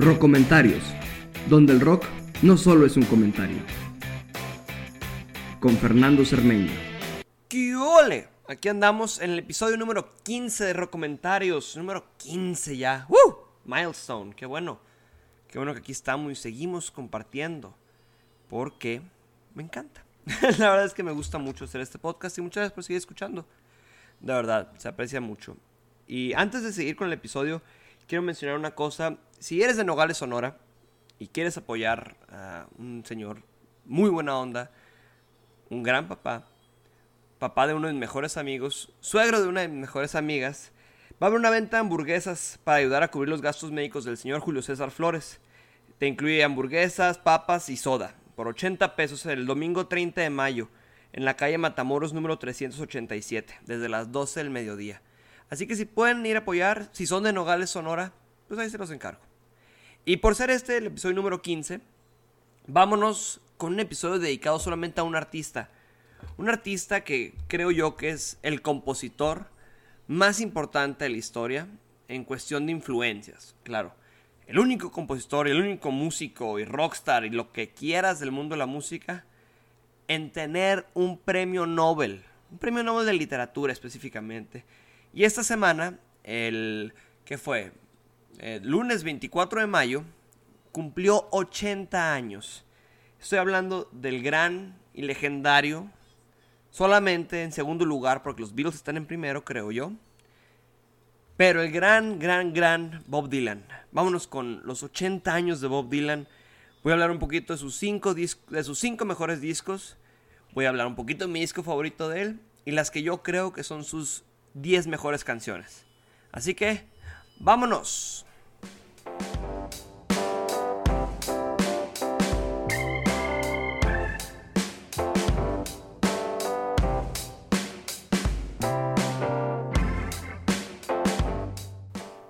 Comentarios, donde el rock no solo es un comentario. Con Fernando Cermeño. ¡Qué ole! Aquí andamos en el episodio número 15 de Comentarios. Número 15 ya. ¡Uh! Milestone, qué bueno. Qué bueno que aquí estamos y seguimos compartiendo. Porque me encanta. La verdad es que me gusta mucho hacer este podcast y muchas gracias por seguir escuchando. De verdad, se aprecia mucho. Y antes de seguir con el episodio, quiero mencionar una cosa. Si eres de Nogales, Sonora, y quieres apoyar a un señor muy buena onda, un gran papá, papá de uno de mis mejores amigos, suegro de una de mis mejores amigas, va a haber una venta de hamburguesas para ayudar a cubrir los gastos médicos del señor Julio César Flores. Te incluye hamburguesas, papas y soda, por 80 pesos el domingo 30 de mayo, en la calle Matamoros número 387, desde las 12 del mediodía. Así que si pueden ir a apoyar, si son de Nogales, Sonora, pues ahí se los encargo. Y por ser este el episodio número 15, vámonos con un episodio dedicado solamente a un artista. Un artista que creo yo que es el compositor más importante de la historia en cuestión de influencias, claro. El único compositor, el único músico y rockstar y lo que quieras del mundo de la música en tener un premio Nobel, un premio Nobel de literatura específicamente. Y esta semana, el que fue el lunes 24 de mayo, cumplió 80 años. Estoy hablando del gran y legendario, solamente en segundo lugar, porque los Beatles están en primero, creo yo. Pero el gran, gran, gran Bob Dylan. Vámonos con los 80 años de Bob Dylan. Voy a hablar un poquito de sus cinco, de sus cinco mejores discos. Voy a hablar un poquito de mi disco favorito de él y las que yo creo que son sus 10 mejores canciones. Así que, vámonos.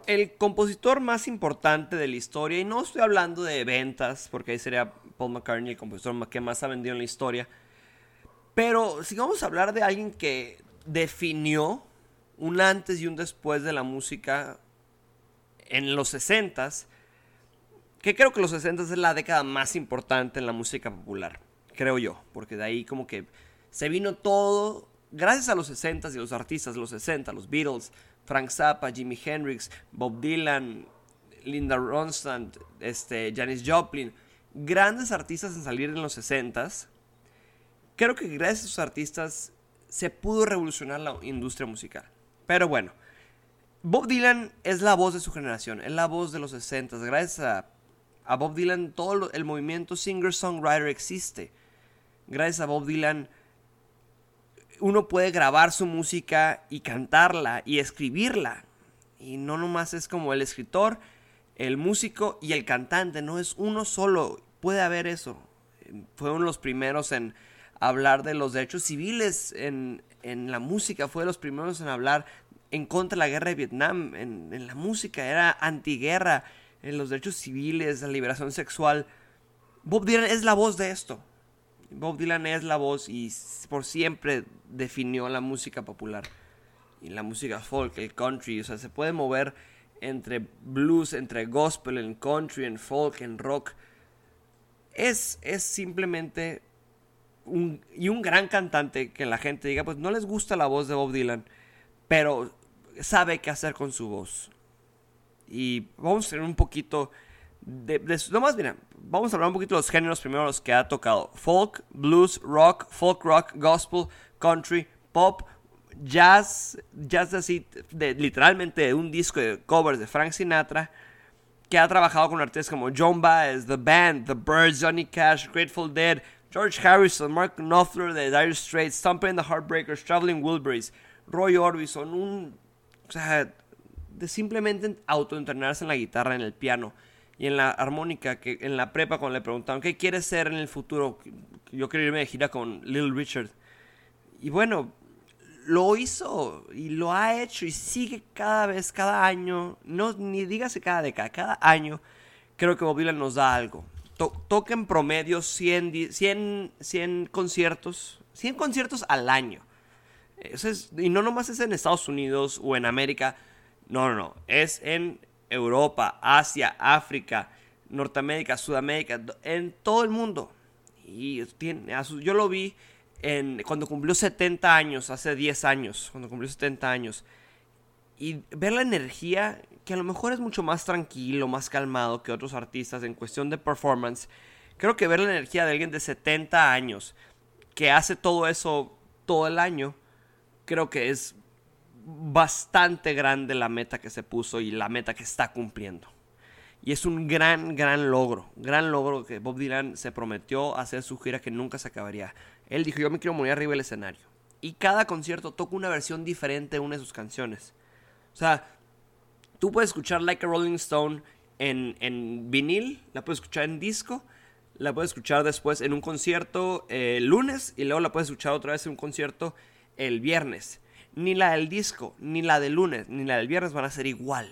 el compositor más importante de la historia, y no estoy hablando de ventas, porque ahí sería Paul McCartney, el compositor que más ha vendido en la historia, pero si vamos a hablar de alguien que definió un antes y un después de la música en los 60s, que creo que los 60s es la década más importante en la música popular, creo yo, porque de ahí como que se vino todo, gracias a los 60s y los artistas de los 60, los Beatles, Frank Zappa, Jimi Hendrix, Bob Dylan, Linda Ronstadt, este, Janis Joplin, grandes artistas en salir en los 60s. Creo que gracias a esos artistas se pudo revolucionar la industria musical. Pero bueno, Bob Dylan es la voz de su generación, es la voz de los 60s. Gracias a, Bob Dylan todo el movimiento singer-songwriter existe. Gracias a Bob Dylan uno puede grabar su música y cantarla y escribirla. Y no nomás es como el escritor, el músico y el cantante, no es uno solo, puede haber eso. Fue uno de los primeros en hablar de los derechos civiles en, la música, fue de los primeros en hablar en contra de la guerra de Vietnam, en, la música, era antiguerra, en los derechos civiles, la liberación sexual. Bob Dylan es la voz de esto. Bob Dylan es la voz y por siempre definió la música popular y la música folk, el country, o sea, se puede mover entre blues, entre gospel, en country, en folk, en rock. Es, es simplemente un, y un gran cantante que la gente diga, pues no les gusta la voz de Bob Dylan, pero sabe qué hacer con su voz. Y vamos a tener un poquito de, no más, mira, vamos a hablar un poquito de los géneros primero, los que ha tocado. Folk, blues, rock, folk rock, gospel, country, pop, jazz, jazz así, de, literalmente de un disco de covers de Frank Sinatra, que ha trabajado con artistas como John Baez, The Band, The Birds, Johnny Cash, Grateful Dead, George Harrison, Mark Knopfler de Dire Straits, Stomping the Heartbreakers, Traveling Wilburys, Roy Orbison, un... O sea, de simplemente autoentrenarse en la guitarra, en el piano y en la armónica, que en la prepa cuando le preguntaron, ¿qué quieres ser en el futuro? Yo quiero irme de gira con Little Richard. Y bueno, lo hizo y lo ha hecho y sigue cada vez, cada año, no ni dígase cada década, cada año, creo que Bob Dylan nos da algo. toca en promedio 100, 100, 100 conciertos, 100 conciertos al año. Es, y no nomás es en Estados Unidos o en América, no, no, no, es en Europa, Asia, África, Norteamérica, Sudamérica, en todo el mundo. Y tiene, yo lo vi cuando cumplió 70 años, hace 10 años, cuando cumplió 70 años. Y ver la energía, que a lo mejor es mucho más tranquilo, más calmado que otros artistas en cuestión de performance. Creo que ver la energía de alguien de 70 años, que hace todo eso todo el año, creo que es bastante grande la meta que se puso y la meta que está cumpliendo. Y es un gran, gran logro. Gran logro que Bob Dylan se prometió hacer su gira que nunca se acabaría. Él dijo, yo me quiero morir arriba del escenario. Y cada concierto toca una versión diferente de una de sus canciones. O sea, tú puedes escuchar Like a Rolling Stone en, en vinil, la puedes escuchar en disco, la puedes escuchar después en un concierto el lunes y luego la puedes escuchar otra vez en un concierto el viernes. Ni la del disco, ni la del lunes, ni la del viernes van a ser igual.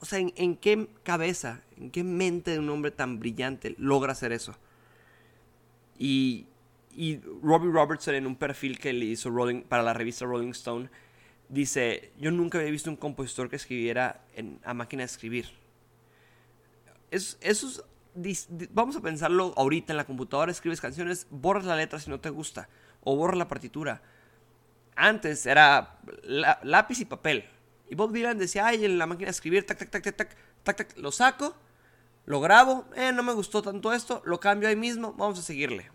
O sea, ¿en, qué cabeza, en qué mente de un hombre tan brillante logra hacer eso? Y, y Robbie Robertson en un perfil que le hizo Rolling, para la revista Rolling Stone dice, yo nunca había visto un compositor que escribiera en, a máquina de escribir. Es, eso es, vamos a pensarlo ahorita en la computadora, escribes canciones, borras la letra si no te gusta, o borras la partitura. Antes era lápiz y papel. Y Bob Dylan decía, ay, en la máquina de escribir, tac, tac, tac, tac, tac, tac, tac, lo saco, lo grabo, eh, no me gustó tanto esto, lo cambio ahí mismo, vamos a seguirle.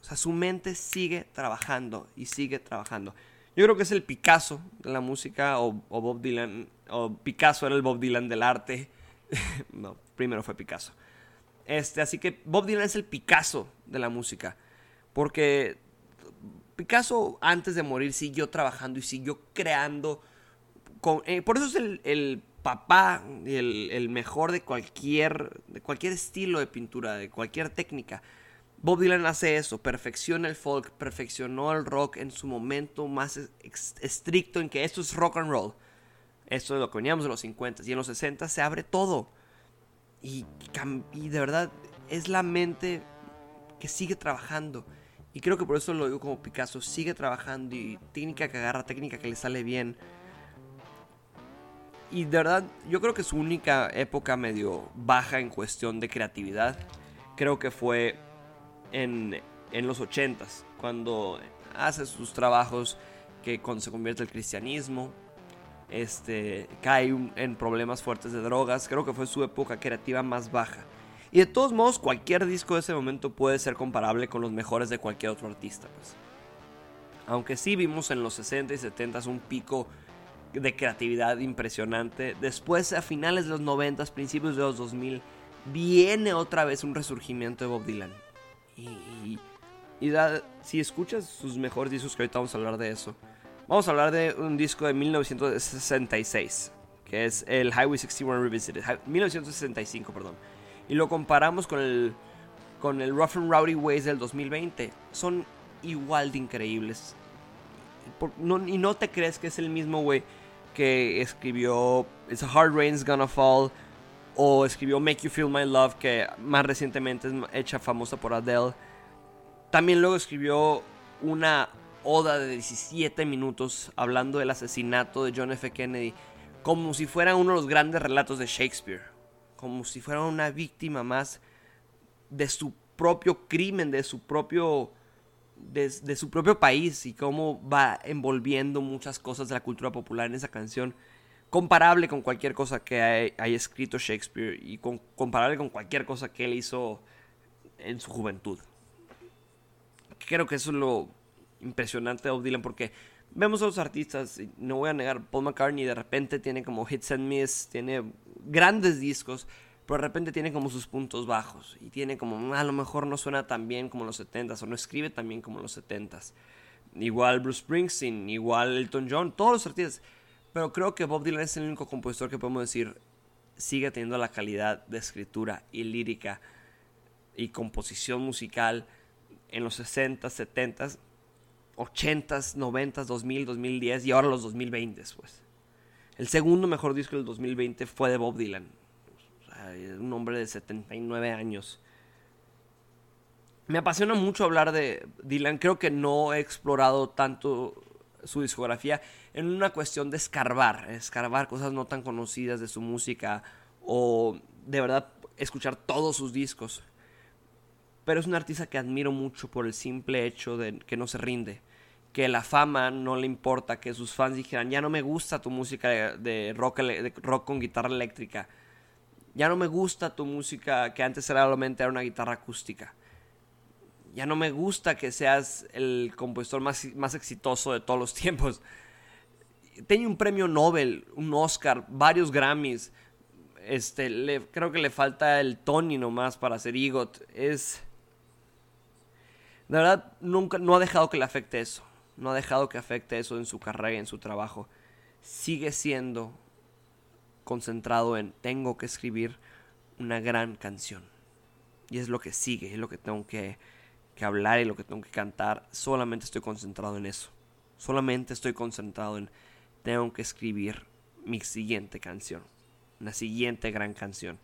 O sea, su mente sigue trabajando y sigue trabajando. Yo creo que es el Picasso de la música, o, Bob Dylan, o Picasso era el Bob Dylan del arte. no, primero fue Picasso. Este, así que Bob Dylan es el Picasso de la música. Porque Picasso antes de morir siguió trabajando y siguió creando eh, por eso es el, papá, el, el, mejor de cualquier, de cualquier estilo de pintura, de cualquier técnica. Bob Dylan hace eso, perfecciona el folk, perfeccionó el rock en su momento más estricto en que esto es rock and roll. Esto es lo que veníamos de los 50 y en los 60 se abre todo. Y, y de verdad es la mente que sigue trabajando. Y creo que por eso lo digo como Picasso, sigue trabajando y técnica que agarra, técnica que le sale bien y de verdad, yo creo que su única época medio baja en cuestión de creatividad, creo que fue en, en los 80s, cuando hace sus trabajos que cuando se convierte el cristianismo, este, cae en problemas fuertes de drogas, creo que fue su época creativa más baja. Y de todos modos, cualquier disco de ese momento puede ser comparable con los mejores de cualquier otro artista. Pues. Aunque sí vimos en los 60 y 70 un pico de creatividad impresionante. Después, a finales de los 90, principios de los 2000, viene otra vez un resurgimiento de Bob Dylan. Y, si escuchas sus mejores discos, que ahorita vamos a hablar de eso, vamos a hablar de un disco de 1966, que es el Highway 61 Revisited, 1965, perdón. Y lo comparamos con el, con el Rough and Rowdy Ways del 2020. Son igual de increíbles. y no te crees que es el mismo güey que escribió It's a Hard Rain's Gonna Fall o escribió Make You Feel My Love que más recientemente es hecha famosa por Adele. También luego escribió una oda de 17 minutos hablando del asesinato de John F. Kennedy como si fuera uno de los grandes relatos de Shakespeare, como si fuera una víctima más de su propio crimen, de su propio de, su propio país y cómo va envolviendo muchas cosas de la cultura popular en esa canción, comparable con cualquier cosa que haya, escrito Shakespeare y comparable con cualquier cosa que él hizo en su juventud. Creo que eso es lo impresionante de Bob Dylan porque vemos a los artistas, no voy a negar, Paul McCartney de repente tiene como hits and miss, tiene grandes discos, pero de repente tiene como sus puntos bajos y tiene como, mm, a lo mejor no suena tan bien como los 70s o no escribe tan bien como los 70s. Igual Bruce Springsteen, igual Elton John, todos los artistas. Pero creo que Bob Dylan es el único compositor que podemos decir sigue teniendo la calidad de escritura y lírica y composición musical en los 60s, 70s, 80s, 90s, 2000, 2010 y ahora los 2020 pues. El segundo mejor disco del 2020 fue de Bob Dylan un hombre de 79 años. Me apasiona mucho hablar de Dylan. Creo que no he explorado tanto su discografía en una cuestión de escarbar, escarbar cosas no tan conocidas de su música o de verdad escuchar todos sus discos. Pero es un artista que admiro mucho por el simple hecho de que no se rinde. Que la fama no le importa, que sus fans dijeran, ya no me gusta tu música de, rock, de rock con guitarra eléctrica. Ya no me gusta tu música que antes era solamente era una guitarra acústica. Ya no me gusta que seas el compositor más, más exitoso de todos los tiempos. Tiene un premio Nobel, un Oscar, varios Grammys. Este, creo que le falta el Tony nomás para ser EGOT. Es. De verdad, nunca, no ha dejado que le afecte eso. No ha dejado que afecte eso en su carrera y en su trabajo. Sigue siendo concentrado en tengo que escribir una gran canción. Y es lo que sigue, es lo que tengo que, que hablar y lo que tengo que cantar. Solamente estoy concentrado en eso. Solamente estoy concentrado en tengo que escribir mi siguiente canción. Una siguiente gran canción.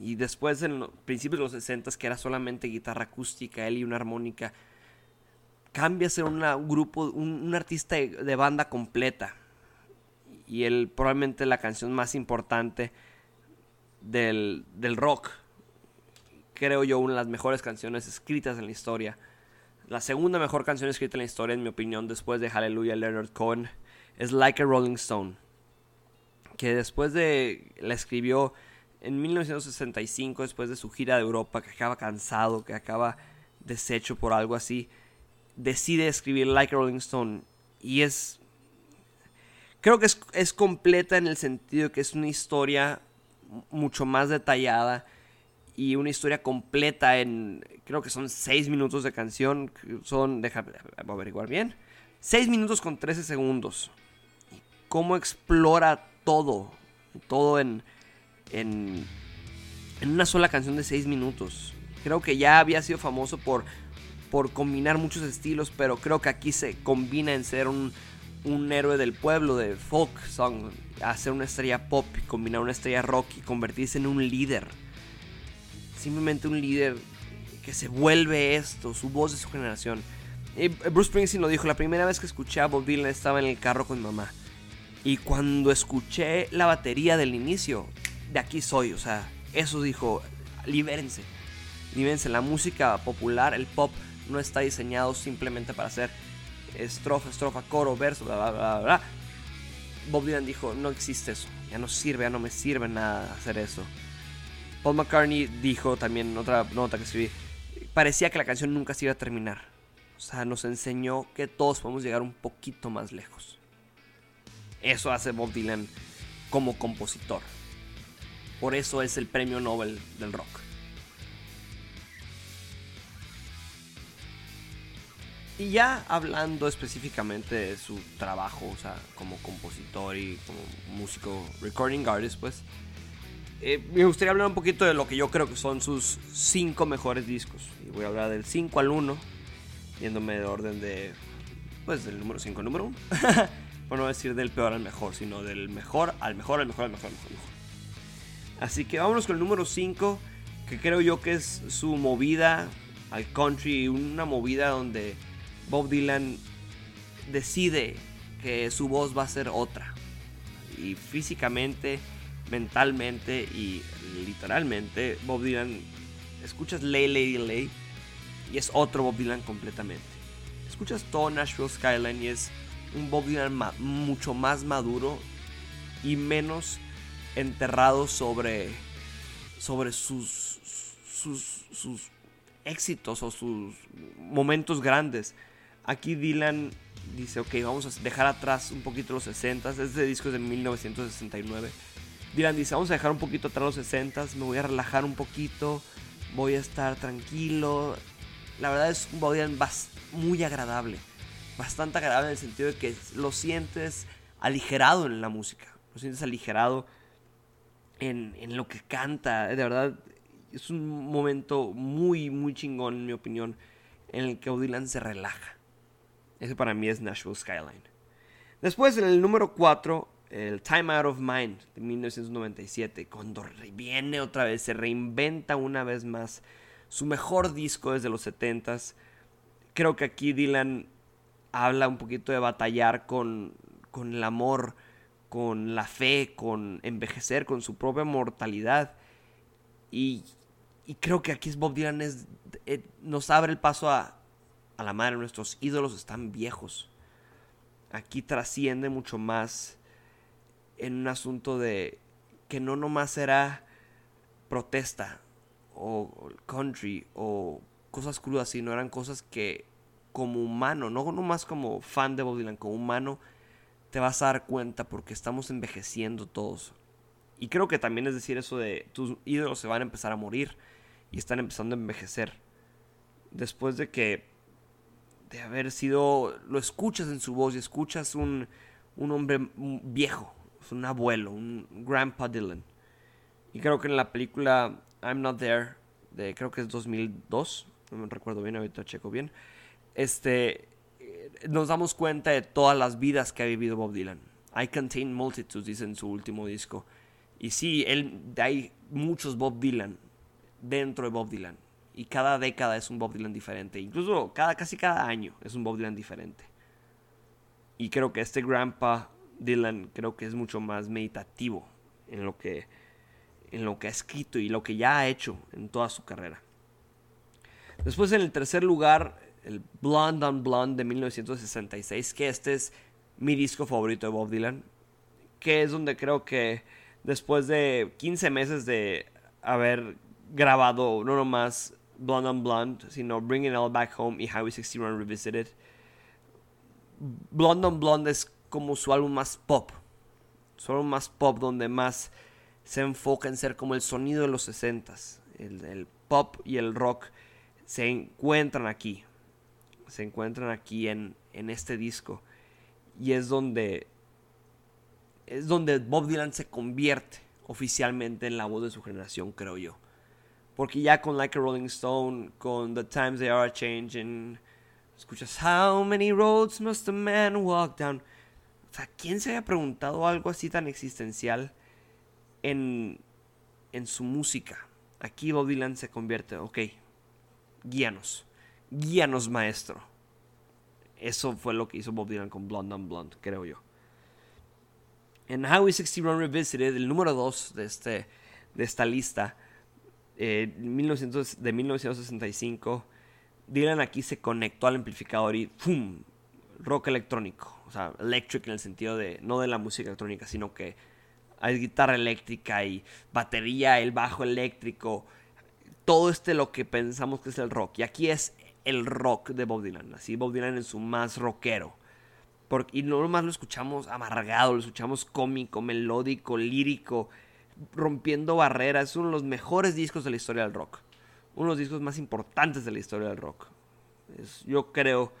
Y después en los principios de los 60 que era solamente guitarra acústica, él y una armónica, cambia a ser un grupo, un, artista de, banda completa. Y él probablemente la canción más importante del, del rock. Creo yo una de las mejores canciones escritas en la historia. La segunda mejor canción escrita en la historia, en mi opinión, después de Hallelujah Leonard Cohen, es Like a Rolling Stone. Que después de. La escribió en 1965, después de su gira de Europa, que acaba cansado, que acaba deshecho por algo así, decide escribir Like Rolling Stone. Y es. Creo que es, completa en el sentido que es una historia mucho más detallada y una historia completa en. Creo que son 6 minutos de canción. Son. Déjame averiguar bien. 6 minutos con 13 segundos. Y cómo explora todo. Todo en en, una sola canción de 6 minutos. Creo que ya había sido famoso por, por combinar muchos estilos, pero creo que aquí se combina en ser un, un héroe del pueblo de folk song, hacer una estrella pop, combinar una estrella rock y convertirse en un líder. Simplemente un líder que se vuelve esto, su voz de su generación. Bruce Springsteen lo dijo, la primera vez que escuché a Bob Dylan estaba en el carro con mamá. Y cuando escuché la batería del inicio, de aquí soy, o sea, eso dijo, libérense, libérense, la música popular, el pop, no está diseñado simplemente para hacer estrofa, estrofa, coro, verso, bla, bla, bla, bla. Bob Dylan dijo, no existe eso, ya no sirve, ya no me sirve nada hacer eso. Paul McCartney dijo también, otra nota que escribí, parecía que la canción nunca se iba a terminar. O sea, nos enseñó que todos podemos llegar un poquito más lejos. Eso hace Bob Dylan como compositor. Por eso es el premio Nobel del rock. Y ya hablando específicamente de su trabajo, o sea, como compositor y como músico, recording artist, pues, eh, me gustaría hablar un poquito de lo que yo creo que son sus cinco mejores discos. Y voy a hablar del 5 al 1, yéndome de orden de, pues, del número 5 al número 1. Por no decir del peor al mejor, sino del mejor, al mejor, al mejor, al mejor. Al mejor. Así que vámonos con el número 5, que creo yo que es su movida al country, una movida donde Bob Dylan decide que su voz va a ser otra. Y físicamente, mentalmente y literalmente, Bob Dylan, escuchas Lay Lady Lay y es otro Bob Dylan completamente. Escuchas todo Nashville Skyline y es un Bob Dylan mucho más maduro y menos enterrado sobre, sobre sus, sus, éxitos o sus momentos grandes. Aquí Dylan dice, ok, vamos a dejar atrás un poquito los 60, este disco es de 1969. Dylan dice, vamos a dejar un poquito atrás los 60, me voy a relajar un poquito, voy a estar tranquilo. La verdad es un Dylan muy agradable, bastante agradable en el sentido de que lo sientes aligerado en la música, lo sientes aligerado en, lo que canta. De verdad, es un momento muy, muy chingón, en mi opinión, en el que Dylan se relaja. Ese para mí es Nashville Skyline. Después, en el número 4, el Time Out of Mind de 1997, cuando viene otra vez, se reinventa una vez más su mejor disco desde los 70s. Creo que aquí Dylan habla un poquito de batallar con, con el amor con la fe, con envejecer, con su propia mortalidad. Y, creo que aquí es Bob Dylan es, eh, nos abre el paso a, a la madre. Nuestros ídolos están viejos. Aquí trasciende mucho más en un asunto de que no nomás era protesta o country o cosas crudas, sino eran cosas que como humano, no nomás como fan de Bob Dylan, como humano, te vas a dar cuenta porque estamos envejeciendo todos. Y creo que también es decir eso de tus ídolos se van a empezar a morir y están empezando a envejecer. Después de que, de haber sido, lo escuchas en su voz y escuchas un, un hombre viejo, un abuelo, un Grandpa Dylan. Y creo que en la película I'm Not There, de creo que es 2002, no me recuerdo bien, ahorita checo bien, este, nos damos cuenta de todas las vidas que ha vivido Bob Dylan. I contain multitudes, dice en su último disco. Y sí, él, hay muchos Bob Dylan dentro de Bob Dylan. Y cada década es un Bob Dylan diferente. Incluso cada, casi cada año es un Bob Dylan diferente. Y creo que este Grandpa Dylan creo que es mucho más meditativo en lo que, en lo que ha escrito y lo que ya ha hecho en toda su carrera. Después en el tercer lugar, el Blonde on Blonde de 1966, que este es mi disco favorito de Bob Dylan, que es donde creo que después de 15 meses de haber grabado no nomás Blonde on Blonde, sino Bring It All Back Home y Highway 61 Revisited, Blonde on Blonde es como su álbum más pop, su álbum más pop donde más se enfoca en ser como el sonido de los 60s, el, el pop y el rock se encuentran aquí, se encuentran aquí en, en este disco y es donde es donde Bob Dylan se convierte oficialmente en la voz de su generación, creo yo. Porque ya con Like a Rolling Stone, con The Times They Are Changing, escuchas How many roads must a man walk down? O sea, ¿quién se haya preguntado algo así tan existencial en, en su música? Aquí Bob Dylan se convierte, ok, guíanos, guíanos maestro. Eso fue lo que hizo Bob Dylan con Blonde on Blonde, creo yo. En Highway 61 Revisited, el número 2 de, este, de esta lista, eh, 1900, de 1965, Dylan aquí se conectó al amplificador y ¡pum! Rock electrónico. O sea, electric en el sentido de, no de la música electrónica, sino que hay guitarra eléctrica y batería, el bajo eléctrico, todo este lo que pensamos que es el rock. Y aquí es el rock de Bob Dylan, así Bob Dylan en su más rockero. Porque, y no nomás lo escuchamos amargado, lo escuchamos cómico, melódico, lírico, rompiendo barreras. Es uno de los mejores discos de la historia del rock. Uno de los discos más importantes de la historia del rock. yo creo.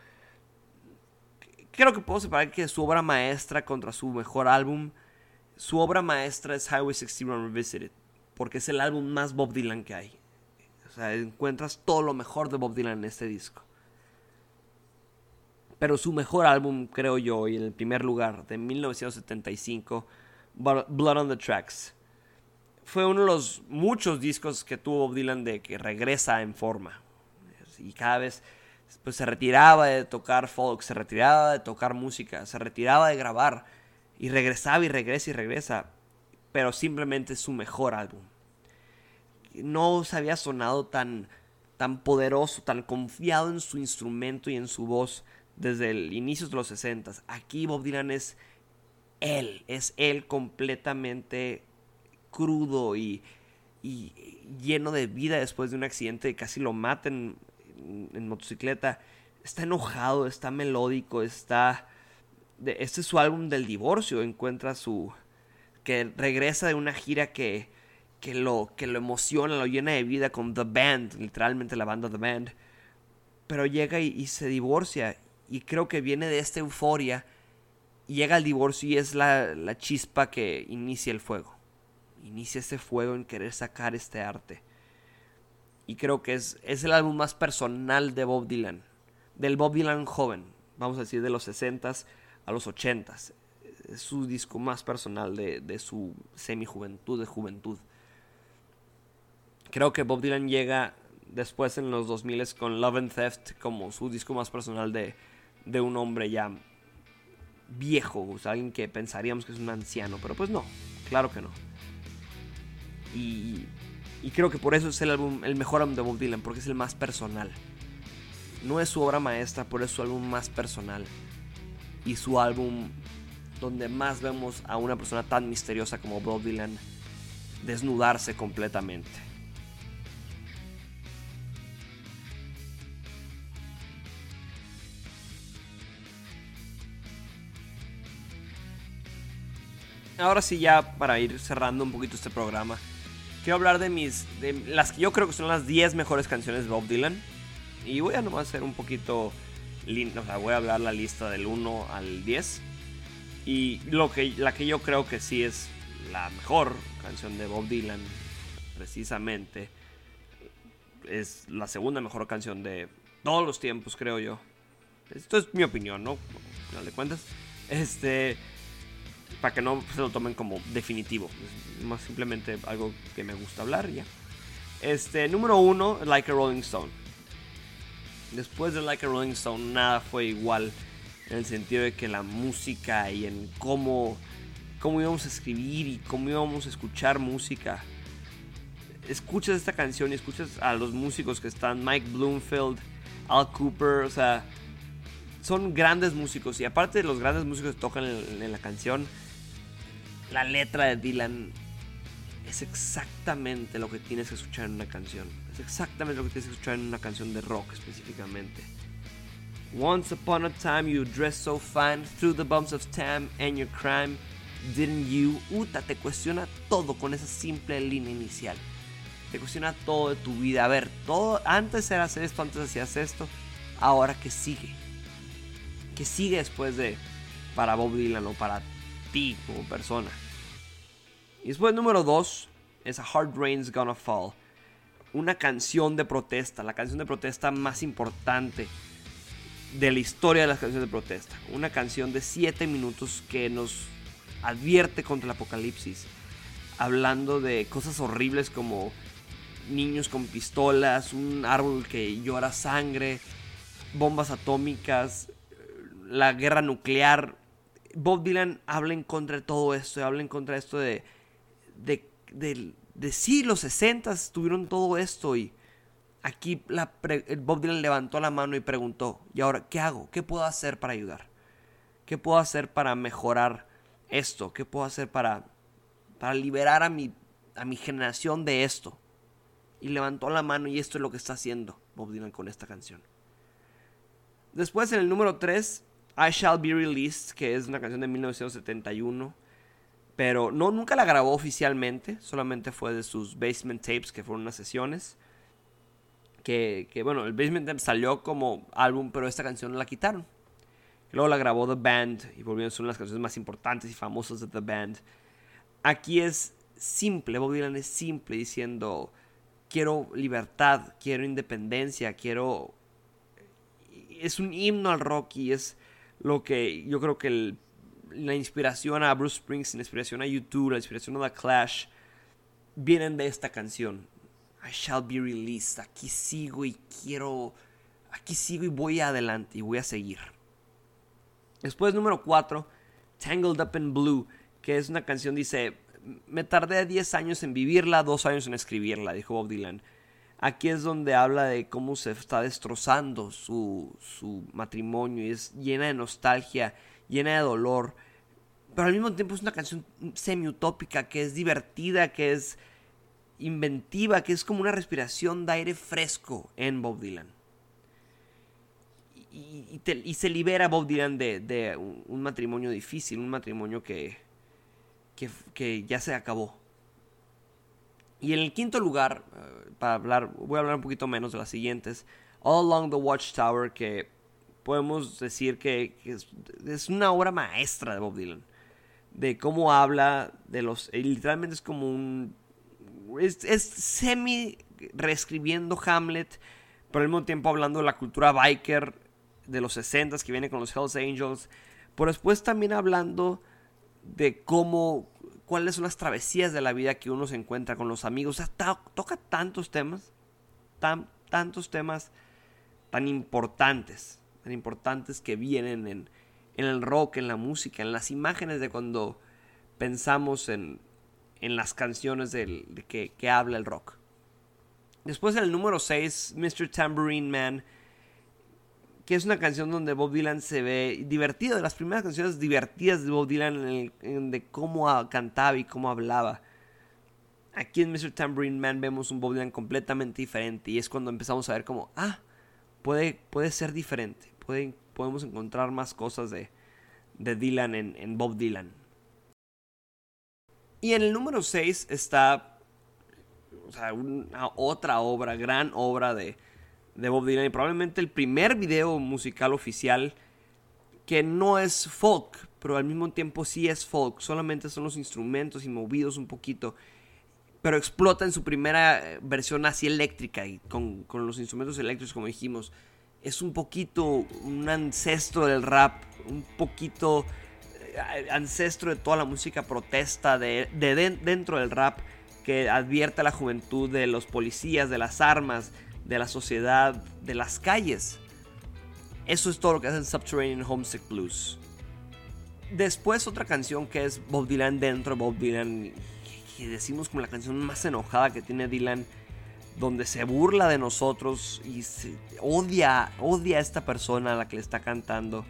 Creo que puedo separar que su obra maestra contra su mejor álbum. Su obra maestra es Highway 61 Revisited. Porque es el álbum más Bob Dylan que hay. O sea, encuentras todo lo mejor de Bob Dylan en este disco. Pero su mejor álbum, creo yo, y en el primer lugar, de 1975, Blood on the Tracks. Fue uno de los muchos discos que tuvo Bob Dylan de que regresa en forma. Y cada vez pues, se retiraba de tocar folk, se retiraba de tocar música, se retiraba de grabar. Y regresaba y regresa y regresa. Pero simplemente es su mejor álbum no se había sonado tan, tan poderoso, tan confiado en su instrumento y en su voz desde el inicio de los 60. Aquí Bob Dylan es él, es él completamente crudo y, y lleno de vida después de un accidente y casi lo maten en, motocicleta. Está enojado, está melódico, está... Este es su álbum del divorcio, encuentra su... que regresa de una gira que que lo, que lo emociona, lo llena de vida con The Band, literalmente la banda The Band. Pero llega y, se divorcia. Y creo que viene de esta euforia. Llega el divorcio y es la, la chispa que inicia el fuego. Inicia ese fuego en querer sacar este arte. Y creo que es, es el álbum más personal de Bob Dylan. Del Bob Dylan joven. Vamos a decir de los 60s a los 80s. Es su disco más personal de, de su semi-juventud, de juventud. Creo que Bob Dylan llega después en los 2000 con Love and Theft como su disco más personal de, de un hombre ya viejo, o sea, alguien que pensaríamos que es un anciano, pero pues no, claro que no. Y Y creo que por eso es el, álbum, el mejor álbum de Bob Dylan, porque es el más personal. No es su obra maestra, pero es su álbum más personal. Y su álbum donde más vemos a una persona tan misteriosa como Bob Dylan desnudarse completamente. Ahora sí ya para ir cerrando un poquito este programa, quiero hablar de mis de las que yo creo que son las 10 mejores canciones de Bob Dylan y voy a nomás hacer un poquito o sea, voy a hablar la lista del 1 al 10 y lo que la que yo creo que sí es la mejor canción de Bob Dylan precisamente es la segunda mejor canción de todos los tiempos, creo yo. Esto es mi opinión, ¿no? Al final de cuentas. Este para que no se lo tomen como definitivo. Más simplemente algo que me gusta hablar ya. Este, número uno, Like a Rolling Stone. Después de Like a Rolling Stone, nada fue igual en el sentido de que la música y en cómo, cómo íbamos a escribir y cómo íbamos a escuchar música. Escuchas esta canción y escuchas a los músicos que están, Mike Bloomfield, Al Cooper, o sea, son grandes músicos y aparte de los grandes músicos que tocan en la canción, la letra de Dylan es exactamente lo que tienes que escuchar en una canción. Es exactamente lo que tienes que escuchar en una canción de rock específicamente. Once upon a time you dressed so fine through the bumps of time and your crime, didn't you? Uta, te cuestiona todo con esa simple línea inicial. Te cuestiona todo de tu vida. A ver, todo antes eras esto, antes hacías esto. Ahora que sigue. Que sigue después de para Bob Dylan o para ti como persona. Y después número 2 es A Hard Rain's Gonna Fall. Una canción de protesta, la canción de protesta más importante de la historia de las canciones de protesta. Una canción de 7 minutos que nos advierte contra el apocalipsis. Hablando de cosas horribles como niños con pistolas, un árbol que llora sangre, bombas atómicas, la guerra nuclear, Bob Dylan habla en contra de todo esto, habla en contra de esto de, de, de, sí, los 60 tuvieron todo esto y aquí Bob Dylan levantó la mano y preguntó, ¿y ahora qué hago? ¿Qué puedo hacer para ayudar? ¿Qué puedo hacer para mejorar esto? ¿Qué puedo hacer para, para liberar a mi, a mi generación de esto? Y levantó la mano y esto es lo que está haciendo Bob Dylan con esta canción. Después en el número 3 I Shall Be Released, que es una canción de 1971. Pero no, nunca la grabó oficialmente, solamente fue de sus basement tapes, que fueron unas sesiones. Que, bueno, el basement tape salió como álbum, pero esta canción la quitaron. Luego la grabó The Band y volvieron a una de las canciones más importantes y famosas de The Band. Aquí es simple, Bob Dylan es simple diciendo, quiero libertad, quiero independencia, quiero... Es un himno al rock y es lo que yo creo que la inspiración a Bruce Springsteen, la inspiración a YouTube, la inspiración a The Clash, vienen de esta canción. I shall be released. Aquí sigo y quiero. Aquí sigo y voy adelante y voy a seguir. Después, número 4, Tangled Up in Blue, que es una canción, dice. Me tardé 10 años en vivirla, 2 años en escribirla, dijo Bob Dylan. Aquí es donde habla de cómo se está destrozando su, su matrimonio y es llena de nostalgia, llena de dolor. Pero al mismo tiempo es una canción semi-utópica, que es divertida, que es inventiva, que es como una respiración de aire fresco en Bob Dylan. Y, se libera Bob Dylan de, de un, matrimonio difícil, un matrimonio que, que, que ya se acabó. Y en el quinto lugar, eh, para hablar, voy a hablar un poquito menos de las siguientes. All Along the Watchtower, que podemos decir que, es, una obra maestra de Bob Dylan. De cómo habla de los... Literalmente es como un... Es, semi reescribiendo Hamlet, pero al mismo tiempo hablando de la cultura biker de los 60 que viene con los Hells Angels. Pero después también hablando de cómo cuáles son las travesías de la vida que uno se encuentra con los amigos. O sea, toca tantos temas, tan, tantos temas tan importantes, tan importantes que vienen en, el rock, en la música, en las imágenes de cuando pensamos en, en las canciones de que, que habla el rock. Después en el número 6, Mr. Tambourine Man, que es una canción donde Bob Dylan se ve divertido, de las primeras canciones divertidas de Bob Dylan en de cómo cantaba y cómo hablaba. Aquí en Mr. Tambourine Man vemos un Bob Dylan completamente diferente y es cuando empezamos a ver como, ah, puede, puede ser diferente, podemos encontrar más cosas de, de Dylan en, Bob Dylan. Y en el número 6 está una otra obra, gran obra de, de Bob Dylan y probablemente el primer video musical oficial que no es folk, pero al mismo tiempo sí es folk, solamente son los instrumentos y movidos un poquito, pero explota en su primera eh, versión así eléctrica y con, con los instrumentos eléctricos como dijimos. Es un poquito un ancestro del rap, un poquito eh, ancestro de toda la música protesta de, de dentro del rap que advierte a la juventud de los policías, de las armas, de la sociedad, de las calles. Eso es todo lo que hace Subterranean Homesick Blues. Después otra canción que es Bob Dylan dentro de Bob Dylan, que decimos como la canción más enojada que tiene Dylan, donde se burla de nosotros y odia, odia a esta persona a la que le está cantando,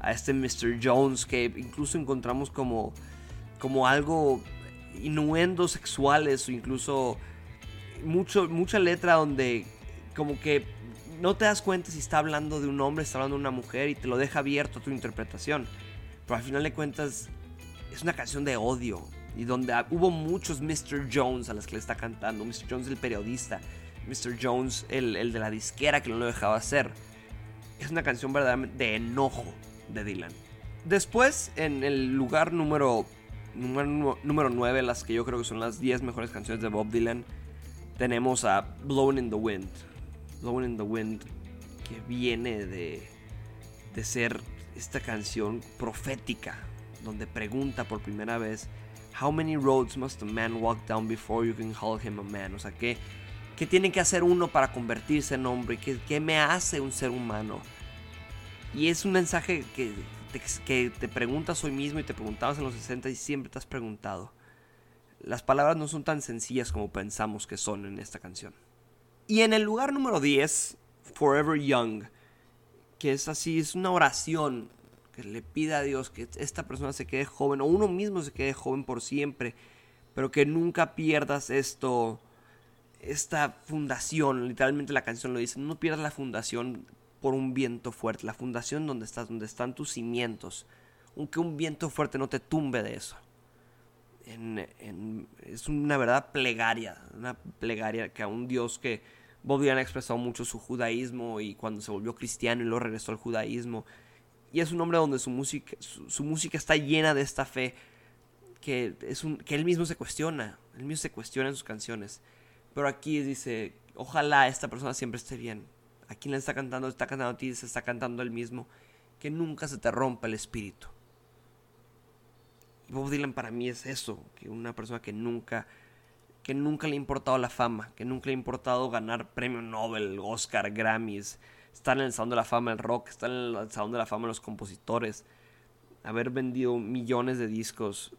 a este Mr. Jones, que incluso encontramos como, como algo innuendos sexuales o incluso mucho, mucha letra donde como que no te das cuenta si está hablando de un hombre, está hablando de una mujer y te lo deja abierto a tu interpretación. Pero al final de cuentas es una canción de odio y donde hubo muchos Mr. Jones a las que le está cantando. Mr. Jones el periodista, Mr. Jones el, el de la disquera que no lo dejaba hacer. Es una canción verdaderamente de enojo de Dylan. Después, en el lugar número número, número 9, las que yo creo que son las 10 mejores canciones de Bob Dylan, tenemos a Blowing in the Wind. Blowing in the Wind, que viene de, de ser esta canción profética, donde pregunta por primera vez, How many roads must a man walk down before you can call him a man? O sea, ¿qué, qué tiene que hacer uno para convertirse en hombre? ¿Qué, ¿Qué me hace un ser humano? Y es un mensaje que que te preguntas hoy mismo y te preguntabas en los 60 y siempre te has preguntado. Las palabras no son tan sencillas como pensamos que son en esta canción. Y en el lugar número 10, Forever Young, que es así, es una oración que le pide a Dios que esta persona se quede joven o uno mismo se quede joven por siempre, pero que nunca pierdas esto, esta fundación, literalmente la canción lo dice, no pierdas la fundación por un viento fuerte, la fundación donde estás, donde están tus cimientos, aunque un viento fuerte no te tumbe de eso. es una verdad plegaria, una plegaria que a un Dios que Bob Dylan ha expresado mucho su judaísmo y cuando se volvió cristiano y luego regresó al judaísmo. Y es un hombre donde su música, su, música está llena de esta fe que, es un, que él mismo se cuestiona, él mismo se cuestiona en sus canciones. Pero aquí dice, ojalá esta persona siempre esté bien, a quien le está cantando, está cantando a ti, se está cantando el mismo, que nunca se te rompa el espíritu. Y Bob Dylan para mí es eso, que una persona que nunca, que nunca le ha importado la fama, que nunca le ha importado ganar premio Nobel, Oscar, Grammys, estar en el Salón de la Fama del rock, estar en el Salón de la Fama de los compositores, haber vendido millones de discos.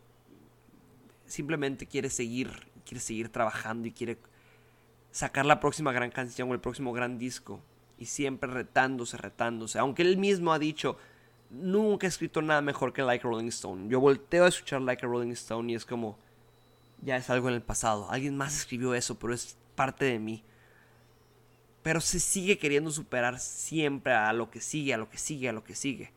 Simplemente quiere seguir, quiere seguir trabajando y quiere sacar la próxima gran canción o el próximo gran disco y siempre retándose, retándose. Aunque él mismo ha dicho, nunca he escrito nada mejor que Like a Rolling Stone. Yo volteo a escuchar Like a Rolling Stone y es como, ya es algo en el pasado. Alguien más escribió eso, pero es parte de mí. Pero se sigue queriendo superar siempre a lo que sigue, a lo que sigue, a lo que sigue.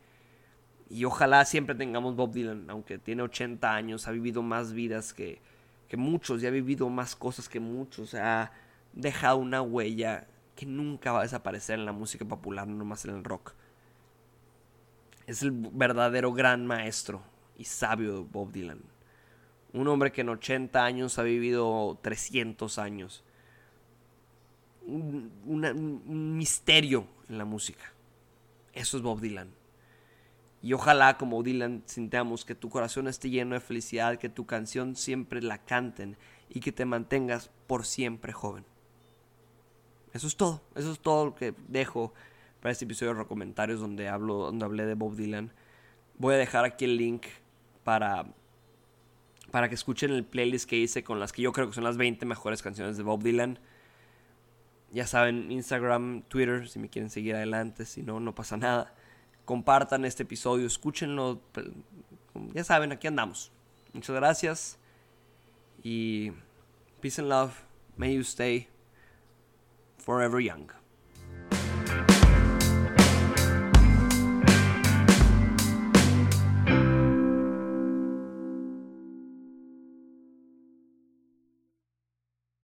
Y ojalá siempre tengamos Bob Dylan, aunque tiene 80 años, ha vivido más vidas que, que muchos, y ha vivido más cosas que muchos, ha dejado una huella que nunca va a desaparecer en la música popular, no nomás en el rock. Es el verdadero gran maestro y sabio Bob Dylan. Un hombre que en 80 años ha vivido 300 años. Un, misterio en la música. Eso es Bob Dylan. Y ojalá como Dylan sintamos que tu corazón esté lleno de felicidad, que tu canción siempre la canten y que te mantengas por siempre joven. Eso es todo. Eso es todo lo que dejo para este episodio de comentarios donde hablo, donde hablé de Bob Dylan. Voy a dejar aquí el link para, para que escuchen el playlist que hice con las que yo creo que son las 20 mejores canciones de Bob Dylan. Ya saben, Instagram, Twitter, si me quieren seguir adelante, si no, no pasa nada. Compartan este episodio, escúchenlo. Ya saben, aquí andamos. Muchas gracias. Y peace and love. May you stay forever young.